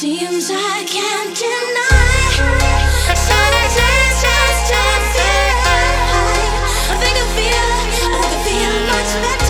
Seems I can't deny. I think I feel, I think I feel much better.